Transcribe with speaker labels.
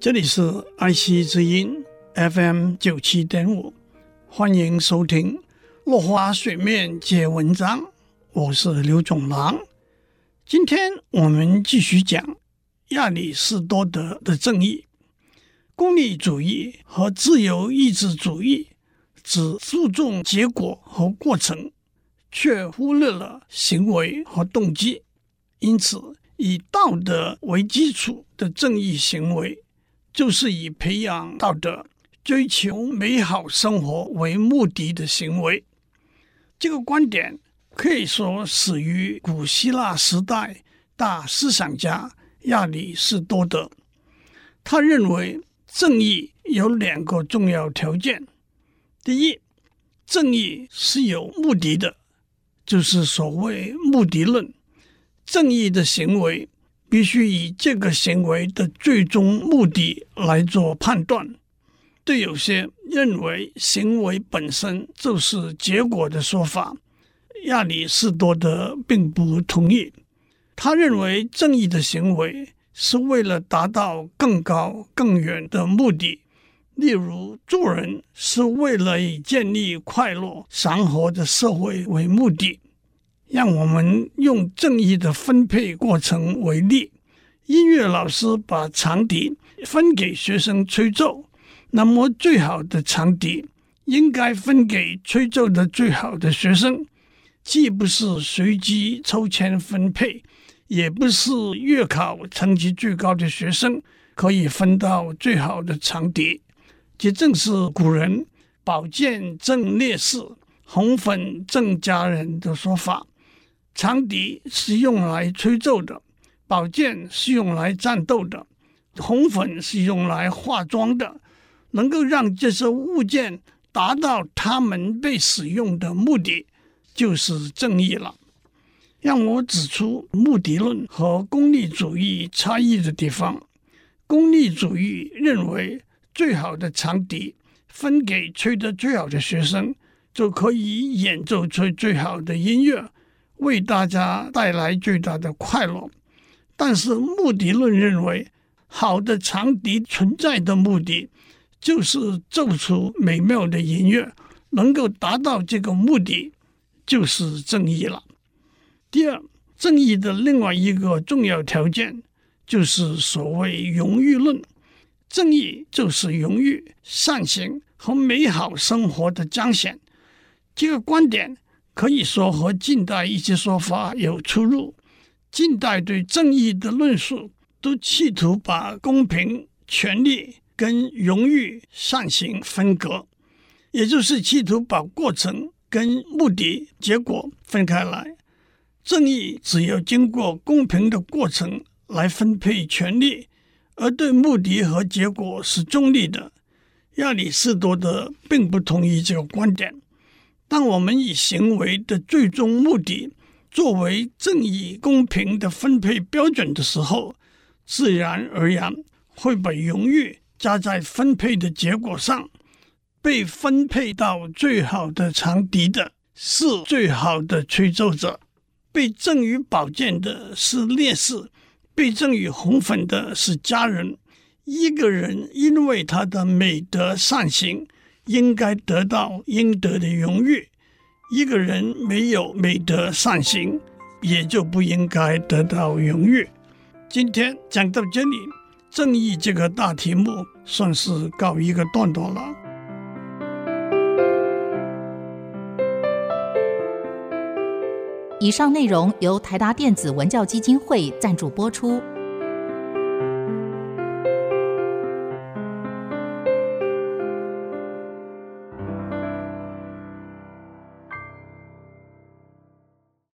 Speaker 1: 这里是爱惜之音 FM 九七点五，欢迎收听《落花水面皆文章》，我是刘总郎。今天我们继续讲亚里士多德的正义。功利主义和自由意志主义只注重结果和过程，却忽略了行为和动机。因此，以道德为基础的正义行为，就是以培养道德、追求美好生活为目的的行为。这个观点可以说始于古希腊时代大思想家亚里士多德。他认为正义有两个重要条件：第一，正义是有目的的，就是所谓目的论。正义的行为。必须以这个行为的最终目的来做判断。对有些认为行为本身就是结果的说法，亚里士多德并不同意。他认为正义的行为是为了达到更高更远的目的，例如做人是为了以建立快乐祥和的社会为目的。让我们用正义的分配过程为例，音乐老师把长笛分给学生吹奏，那么最好的长笛应该分给吹奏的最好的学生，既不是随机抽签分配，也不是月考成绩最高的学生可以分到最好的长笛。这正是古人“宝剑赠烈士，红粉赠佳人”的说法。长笛是用来吹奏的，宝剑是用来战斗的，红粉是用来化妆的。能够让这些物件达到他们被使用的目的，就是正义了。让我指出目的论和功利主义差异的地方。功利主义认为，最好的长笛分给吹得最好的学生，就可以演奏出最好的音乐。为大家带来最大的快乐，但是目的论认为，好的长笛存在的目的就是奏出美妙的音乐，能够达到这个目的就是正义了。第二，正义的另外一个重要条件就是所谓荣誉论，正义就是荣誉、善行和美好生活的彰显。这个观点。可以说和近代一些说法有出入。近代对正义的论述都企图把公平、权利跟荣誉、善行分隔，也就是企图把过程跟目的、结果分开来。正义只有经过公平的过程来分配权利，而对目的和结果是中立的。亚里士多德并不同意这个观点。当我们以行为的最终目的作为正义公平的分配标准的时候，自然而然会把荣誉加在分配的结果上。被分配到最好的长笛的是最好的吹奏者，被赠予宝剑的是烈士，被赠予红粉的是佳人。一个人因为他的美德善行。应该得到应得的荣誉。一个人没有美德善行，也就不应该得到荣誉。今天讲到这里，正义这个大题目算是告一个段落了。
Speaker 2: 以上内容由台达电子文教基金会赞助播出。